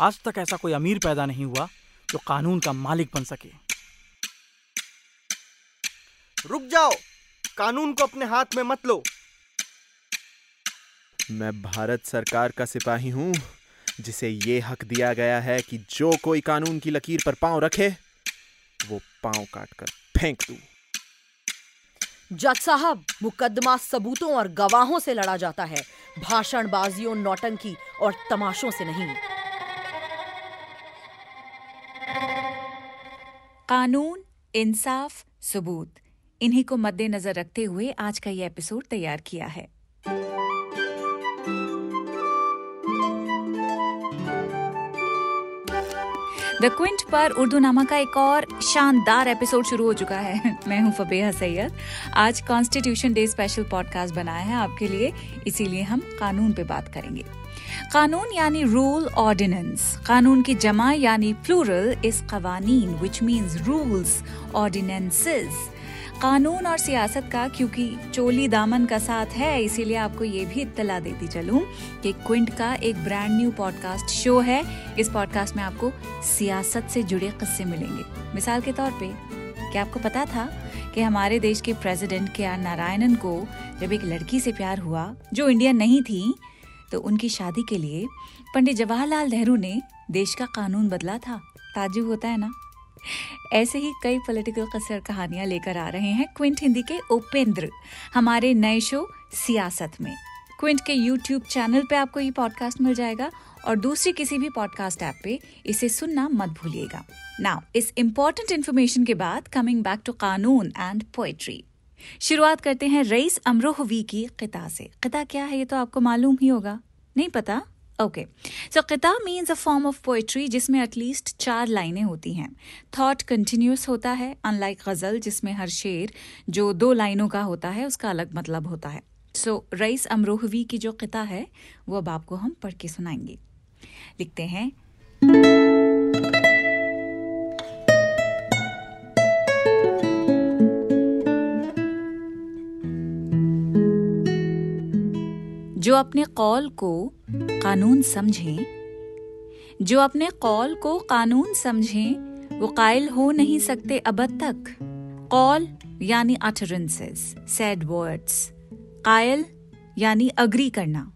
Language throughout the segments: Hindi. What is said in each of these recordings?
आज तक ऐसा कोई अमीर पैदा नहीं हुआ जो कानून का मालिक बन सके। रुक जाओ। कानून को अपने हाथ में मत लो। मैं भारत सरकार का सिपाही हूँ जिसे ये हक दिया गया है कि जो कोई कानून की लकीर पर पाँव रखे वो पाँव काटकर फेंक दू। जज साहब मुकदमा सबूतों और गवाहों से लड़ा जाता है। भाषणबाजियों नौटंकी और तमाशों से नहीं। कानून, इंसाफ, सबूत। इन्हीं को मद्देनजर रखते हुए आज का ये एपिसोड तैयार किया है। द क्विंट पर उर्दू नामा का एक और शानदार एपिसोड शुरू हो चुका है। मैं हूँ फबेहा सैयद। आज कॉन्स्टिट्यूशन डे स्पेशल पॉडकास्ट बनाया है आपके लिए। इसीलिए हम कानून पे बात करेंगे। कानून यानी रूल ऑर्डिनेंस कानून की जमा यानी प्लूरल इस कवानीन विच मीन्स रूल्स ऑर्डिनेंसेस कानून और सियासत का, क्योंकि चोली दामन का साथ है, इसीलिए आपको ये भी इत्तला देती चलूँ कि क्विंट का एक ब्रांड न्यू पॉडकास्ट शो है। इस पॉडकास्ट में आपको सियासत से जुड़े किस्से मिलेंगे। मिसाल के तौर पे, क्या आपको पता था कि हमारे देश के प्रेसिडेंट के आर नारायणन को जब एक लड़की से प्यार हुआ, जो इंडियन नहीं थी तो उनकी शादी के लिए पंडित जवाहरलाल नेहरू ने देश का कानून बदला था। ताजुब होता है ना? ऐसे ही कई पॉलिटिकल कसर कहानियाँ लेकर आ रहे हैं क्विंट हिंदी के उपेंद्र, हमारे नए शो सियासत में। क्विंट के यूट्यूब चैनल पे आपको ये पॉडकास्ट मिल जाएगा और दूसरी किसी भी पॉडकास्ट ऐप पे इसे सुनना मत भूलिएगा। नाउ इस इम्पोर्टेंट इन्फॉर्मेशन के बाद कमिंग बैक टू कानून एंड पोएट्री शुरुआत करते हैं रईस अमरोहवी की किता से। किता क्या है? ये तो आपको मालूम ही होगा। नहीं पता? ओके। सो किता means a form of poetry जिसमें एटलीस्ट चार लाइनें होती हैं। थॉट कंटिन्यूस होता है अनलाइक गज़ल जिसमें हर शेर जो दो लाइनों का होता है उसका अलग मतलब होता है। सो so, रईस अमरोहवी की जो किता है वो अब आपको हम पढ़ के सुनाएँगे। लिखते हैं। जो अपने कौल को कानून समझें, जो अपने कौल को कानून समझें, वो कायल हो नहीं सकते अब तक। कौल यानी अटरेंसेस सैड वर्ड्स कायल यानी अग्री करना।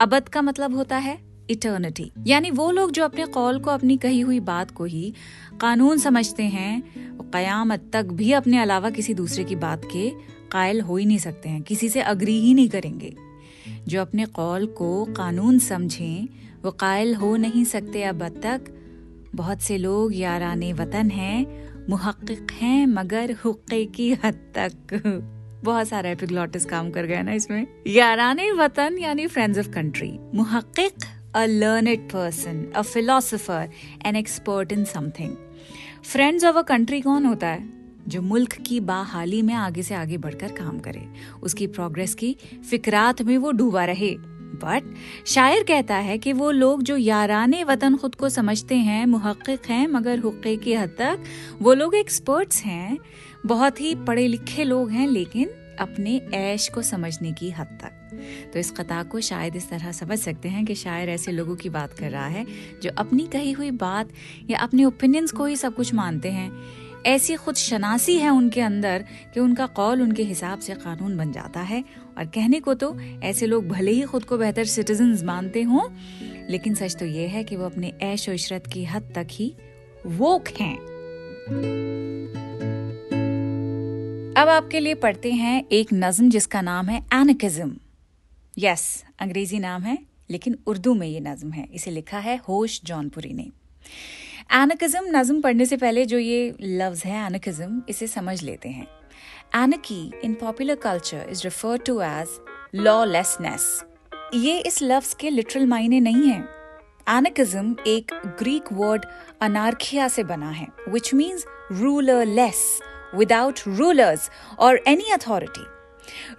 अबद का मतलब होता है इटर्निटी यानी वो लोग जो अपने कौल को अपनी कही हुई बात को ही कानून समझते हैं कयामत तक भी अपने अलावा किसी दूसरे की बात के कायल हो ही नहीं सकते हैं, किसी से अग्री ही नहीं करेंगे। जो अपने कौल को कानून समझें, वो कायल हो नहीं सकते अब तक। बहुत से लोग यारान वतन हैं मुहक्क हैं मगर हुक्के की हद तक। बहुत सारा एपिग्लॉटिस काम कर गया ना इसमें। यारान वतन यानी friends of country मुहक्क a learned person a philosopher an expert in something friends of a country कौन होता है? जो मुल्क की बाहाली में आगे से आगे बढ़कर काम करे। उसकी प्रोग्रेस की फिक्रात में वो डूबा रहे। बट शायर कहता है कि वो लोग जो याराने वतन खुद को समझते हैं मुहक्क हैं, मगर हुक्के की हद तक वो लोग एक्सपर्ट्स हैं, बहुत ही पढ़े लिखे लोग हैं, लेकिन अपने ऐश को समझने की हद तक। तो इस कथा को शायद इस तरह समझ सकते हैं कि शायर ऐसे लोगों की बात कर रहा है, जो अपनी कही हुई बात या अपने ओपिनियंस को ही सब कुछ मानते हैं। ऐसी खुद शनासी है उनके अंदर कि उनका कौल उनके हिसाब से कानून बन जाता है। और कहने को तो ऐसे लोग भले ही खुद को बेहतर सिटीजन मानते हों, लेकिन सच तो ये है कि वो अपने ऐश इशरत की हद तक ही वोक हैं। अब आपके लिए पढ़ते हैं एक नज्म जिसका नाम है एनकिज्म यस अंग्रेज़ी नाम है, लेकिन उर्दू में ये नज्म है। इसे लिखा है होश जौनपुरी ने। एनकिज्म नज्म पढ़ने से पहले जो ये लफ्ज है एनकिज्म इसे समझ लेते हैं एनकी in popular culture is refer to as lawlessness ये इस लफ्ज के लिटरल मायने नहीं है एनकिज्म एक ग्रीक वर्ड अनार्खिया से बना है which means rulerless without rulers और एनी अथॉरिटी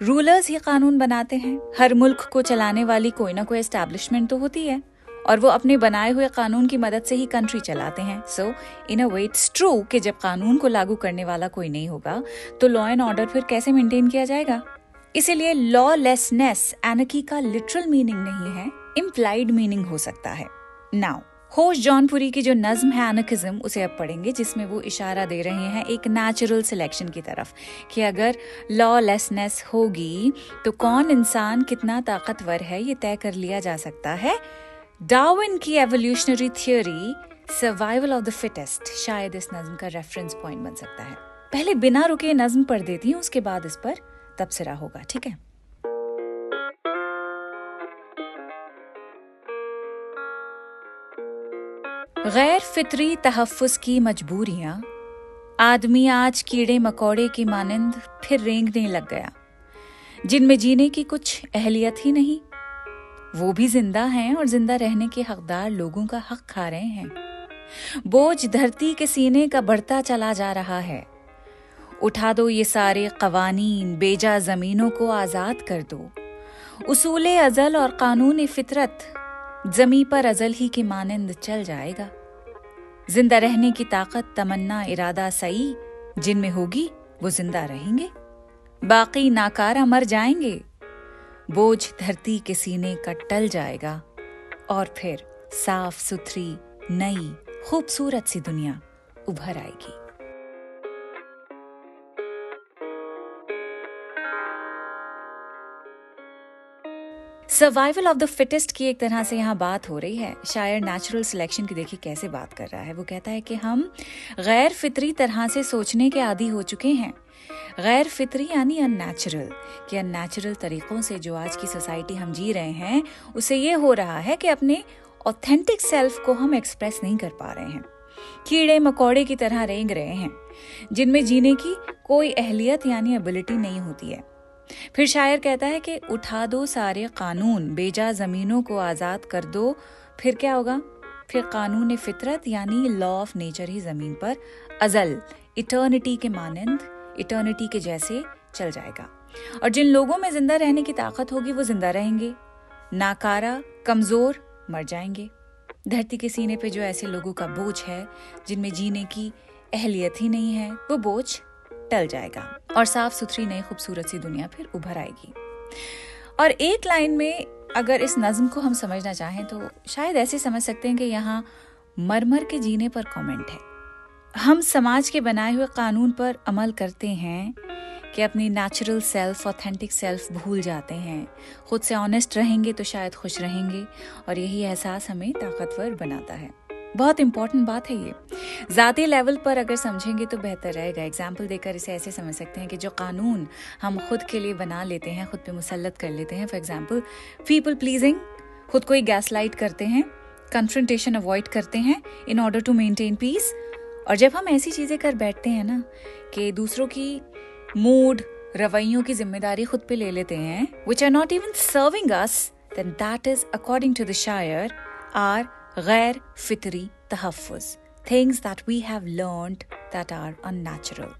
रूलर्स ही कानून बनाते हैं हर मुल्क को चलाने वाली कोई ना कोई एस्टेब्लिशमेंट तो होती है और वो अपने बनाए हुए कानून की मदद से ही कंट्री चलाते हैं। सो इन अ वे इट्स ट्रू कि जब कानून को लागू करने वाला कोई नहीं होगा तो लॉ एंड ऑर्डर फिर कैसे मेंटेन किया जाएगा? इसीलिए लॉ लेसनेस एनकी का लिटरल मीनिंग नहीं है इम्प्लाइड मीनिंग हो सकता है। नाउ होश जौनपुरी की जो नज्म है एनकिज्म उसे अब पढ़ेंगे, जिसमें वो इशारा दे रहे हैं एक नेचुरल सिलेक्शन की तरफ़, कि अगर लॉलेसनेस होगी तो कौन इंसान कितना ताकतवर है, ये तय कर लिया जा सकता है? डार्विन की evolutionary theory survival of the fittest शायद इस नज्म का रेफरेंस पॉइंट बन सकता है। पहले बिना रुके नज्म पढ़ देती हूँ, उसके बाद इस पर तबसरा होगा, ठीक है? गैर फितरी तहफ़ुज़ की मजबूरियाँ, आदमी आज कीड़े मकोड़े की मानंद फिर रेंगने लग गया। जिनमें जीने की कुछ अहलियत ही नहीं वो भी ज़िंदा हैं और ज़िंदा रहने के हकदार लोगों का हक खा रहे हैं। बोझ धरती के सीने का बढ़ता चला जा रहा है। उठा दो ये सारे कवानीन, बेजा जमीनों को आज़ाद कर दो। उसूल अजल और कानून फितरत, जमी पर अजल ही के मानंद चल जाएगा। ज़िंदा रहने की ताकत तमन्ना इरादा सही जिनमें होगी वो ज़िंदा रहेंगे। बाकी नाकारा मर जाएँगे। बोझ धरती के सीने का टल जाएगा और फिर साफ़ सुथरी नई, खूबसूरत सी दुनिया उभर आएगी। सर्वाइवल ऑफ़ द फिटेस्ट की एक तरह से यहाँ बात हो रही है। शायर नेचुरल सिलेक्शन की देखिए कैसे बात कर रहा है। वो कहता है कि हम गैर फितरी तरह से सोचने के आदि हो चुके हैं। गैर फितरी यानी अननेचुरल कि अननेचुरल तरीकों से जो आज की सोसाइटी हम जी रहे हैं उसे ये हो रहा है कि अपने ऑथेंटिक सेल्फ को हम एक्सप्रेस नहीं कर पा रहे हैं। कीड़े मकोड़े की तरह रेंग रहे हैं, जिनमें जीने की कोई अहलियत यानी एबिलिटी नहीं होती है। फिर शायर कहता है कि उठा दो सारे कानून, बेजा जमीनों को आज़ाद कर दो, फिर क्या होगा? फिर कानून फितरत यानी लॉ ऑफ़ नेचर ही ज़मीन पर, अजल इटर्निटी के मानंद इटर्निटी के जैसे चल जाएगा। और जिन लोगों में ज़िंदा रहने की ताकत होगी, वो ज़िंदा रहेंगे। नाकारा, कमज़ोर मर जाएँगे। धरती के सीने पे जो ऐसे लोगों का बोझ है, जिनमें जीने की अहलियत ही नहीं है, वो बोझ टल जाएगा। और साफ़ सुथरी नई खूबसूरत सी दुनिया फिर उभर आएगी। और एक लाइन में अगर इस नज्म को हम समझना चाहें तो शायद ऐसे समझ सकते हैं कि यहाँ मरमर के जीने पर कमेंट है। हम समाज के बनाए हुए कानून पर अमल करते हैं कि अपनी नेचुरल सेल्फ ऑथेंटिक सेल्फ भूल जाते हैं। खुद से ऑनेस्ट रहेंगे तो शायद खुश रहेंगे और यही एहसास हमें ताकतवर बनाता है। बहुत इंपॉर्टेंट बात है ये। ज़ाती लेवल पर अगर समझेंगे तो बेहतर रहेगा। एग्ज़ाम्पल देकर इसे ऐसे समझ सकते हैं कि जो कानून हम खुद के लिए बना लेते हैं, खुद पे मुसलत कर लेते हैं फॉर एग्ज़ाम्पल पीपल प्लीजिंग खुद को ही गैस लाइट करते हैं कन्फ्रंटेशन अवॉइड करते हैं in order to maintain peace और जब हम ऐसी चीज़ें कर बैठते हैं ना कि दूसरों की मूड रवैयों की ज़िम्मेदारी खुद पे ले लेते हैं which are not even serving us then that is according to the शायर आर गैर फितरी तहफ़ुज़ things that we have learned that are unnatural.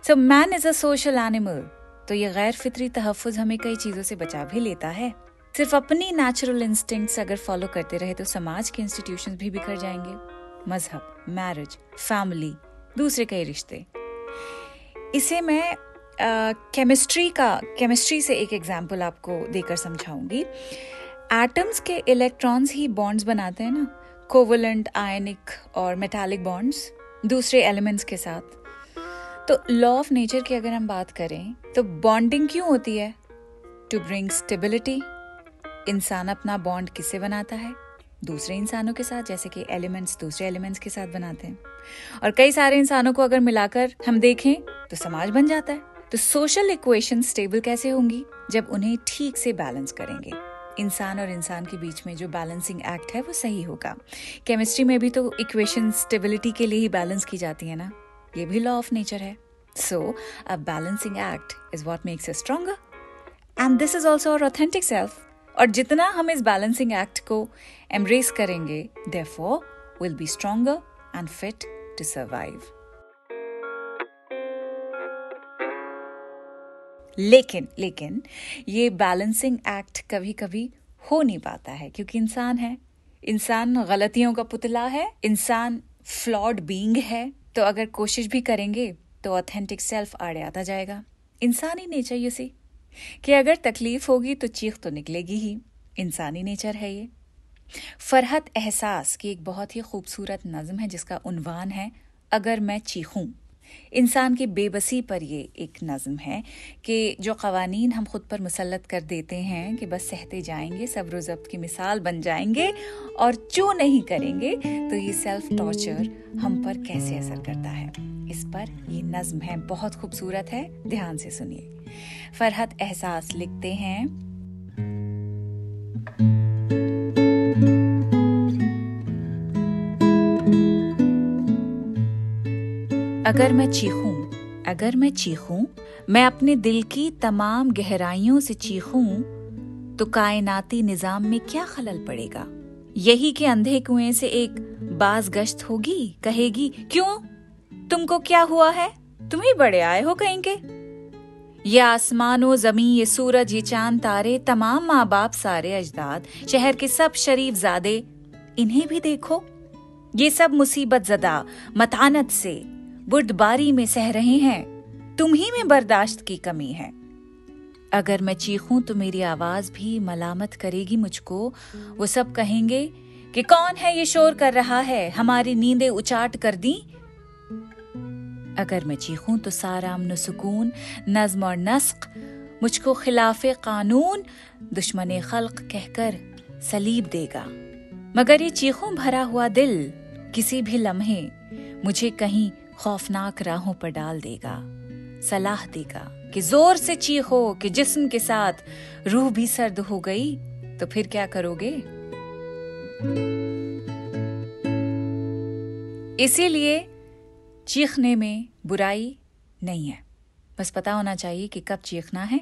So, man is a social animal. तो ये गैर फितरी तहफ़ुज़ हमें कई चीज़ों से बचा भी लेता है सिर्फ़ अपनी नेचुरल इंस्टिंक्ट्स अगर फॉलो करते रहे तो समाज के इंस्टीट्यूशन भी बिखर जाएँगे मज़हब मैरिज फैमिली दूसरे कई रिश्ते। इसे मैं केमिस्ट्री का केमिस्ट्री से एक एग्ज़ाम्पल आपको देकर समझाऊँगी। एटम्स के इलेक्ट्रॉन्स ही बॉन्ड्स बनाते हैं ना कोवलेंट आयनिक और मेटालिक बॉन्ड्स दूसरे एलिमेंट्स के साथ। तो लॉ ऑफ़ नेचर की अगर हम बात करें तो बॉन्डिंग क्यों होती है? टू ब्रिंग स्टेबिलिटी इंसान अपना बॉन्ड किससे बनाता है? दूसरे इंसानों के साथ, जैसे कि एलिमेंट्स दूसरे एलिमेंट्स के साथ बनाते हैं। और कई सारे इंसानों को अगर मिलाकर हम देखें तो समाज बन जाता है। तो सोशल इक्वेशन स्टेबल कैसे होंगी? जब उन्हें ठीक से बैलेंस करेंगे। इंसान और इंसान के बीच में जो बैलेंसिंग एक्ट है, वो सही होगा। केमिस्ट्री में भी तो इक्वेशन स्टेबिलिटी के लिए ही बैलेंस की जाती है ना? ये भी लॉ ऑफ़ नेचर है। So a balancing act is what makes a stronger and this is also our authentic self और जितना हम इस बैलेंसिंग एक्ट को एम्ब्रेस करेंगे therefore will be stronger and fit to survive लेकिन लेकिन, ये बैलेंसिंग एक्ट कभी कभी हो नहीं पाता है, क्योंकि इंसान है। इंसान गलतियों का पुतला है, इंसान फ्लॉड बींग है तो अगर कोशिश भी करेंगे तो ऑथेंटिक सेल्फ आड़े आता जाएगा। इंसानी नेचर ये सी। कि अगर तकलीफ़ होगी तो चीख तो निकलेगी ही। इंसानी नेचर है ये। फरहत एहसास की एक बहुत ही खूबसूरत नज्म है, जिसका उन्वान है, अगर मैं चीखूं। इंसान की बेबसी पर ये एक नज्म है कि जो कवानीन हम खुद पर मुसलत कर देते हैं कि बस सहते जाएँगे, सब्र जब्त की मिसाल बन जाएँगे और जो नहीं करेंगे तो ये सेल्फ टॉर्चर हम पर कैसे असर करता है? इस पर ये नज्म है, बहुत खूबसूरत है, ध्यान से सुनिए। फरहत एहसास लिखते हैं अगर मैं चीखूं, अगर मैं चीखूं, मैं अपने दिल की तमाम गहराइयों से चीखूं तो कायनाती निज़ाम में क्या खलल पड़ेगा? यही के अंधे कुएँ से एक बाज गश्त होगी, कहेगी, क्यों? तुमको क्या हुआ है? तुम ही बड़े आए हो कहीं के? ये आसमानो जमी ये सूरज, ये चाँद, तारे, तमाम माँ बाप सारे अजदाद, शहर के सब शरीफ जादे, इन्हें भी देखो। ये सब मुसीबत जदा, मतानत से बुर्दबारी में सह रहे हैं। तुम ही में बर्दाश्त की कमी है। अगर मैं चीखूं तो मेरी आवाज़ भी मलामत करेगी मुझको। वो सब कहेंगे कि कौन है ये शोर कर रहा है? हमारी नींदें उचाट कर दी। अगर मैं चीखूं तो सारा अमन सुकून, नज्म और नस्क, मुझको खिलाफ कानून, दुश्मन खल्क कहकर सलीब देगा। मगर ये चीखों भरा हुआ दिल किसी भी लम्हे, मुझे कहीं खौफनाक राहों पर डाल देगा, सलाह देगा कि ज़ोर से चीखो कि जिस्म के साथ रूह भी सर्द हो गई तो फिर क्या करोगे? इसीलिए चीखने में बुराई नहीं है। बस पता होना चाहिए कि कब चीखना है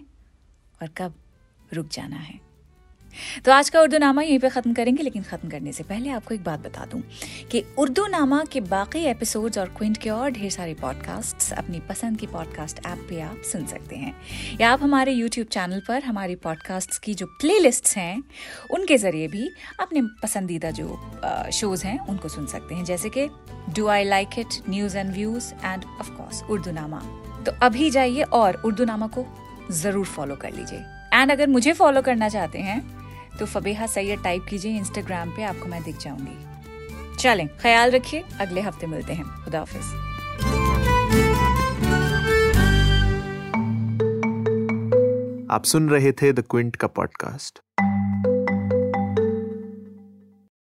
और कब रुक जाना है। तो आज का उर्दू नामा यहीं पे ख़त्म करेंगे, लेकिन ख़त्म करने से पहले आपको एक बात बता दूँ कि उर्दू नामा के बाकी एपिसोड्स और क्विंट के और ढेर सारे पॉडकास्ट अपनी पसंद की पॉडकास्ट ऐप पे आप सुन सकते हैं। या आप हमारे यूट्यूब चैनल पर हमारी पॉडकास्ट की जो प्ले हैं, उनके ज़रिए भी अपने पसंदीदा जो शोज़ हैं, उनको सुन सकते हैं। जैसे कि do I like it news and views and of course Urdunama तो अभी जाइए और उर्दू नामा को ज़रूर फॉलो कर लीजिए। एंड अगर मुझे फॉलो करना चाहते हैं तो फबेहा सैयद टाइप कीजिए इंस्टाग्राम पे, आपको मैं दिख जाऊँगी। चलें, ख्याल रखिए, अगले हफ़्ते मिलते हैं। खुदा हाफिज। आप सुन रहे थे द क्विंट का पॉडकास्ट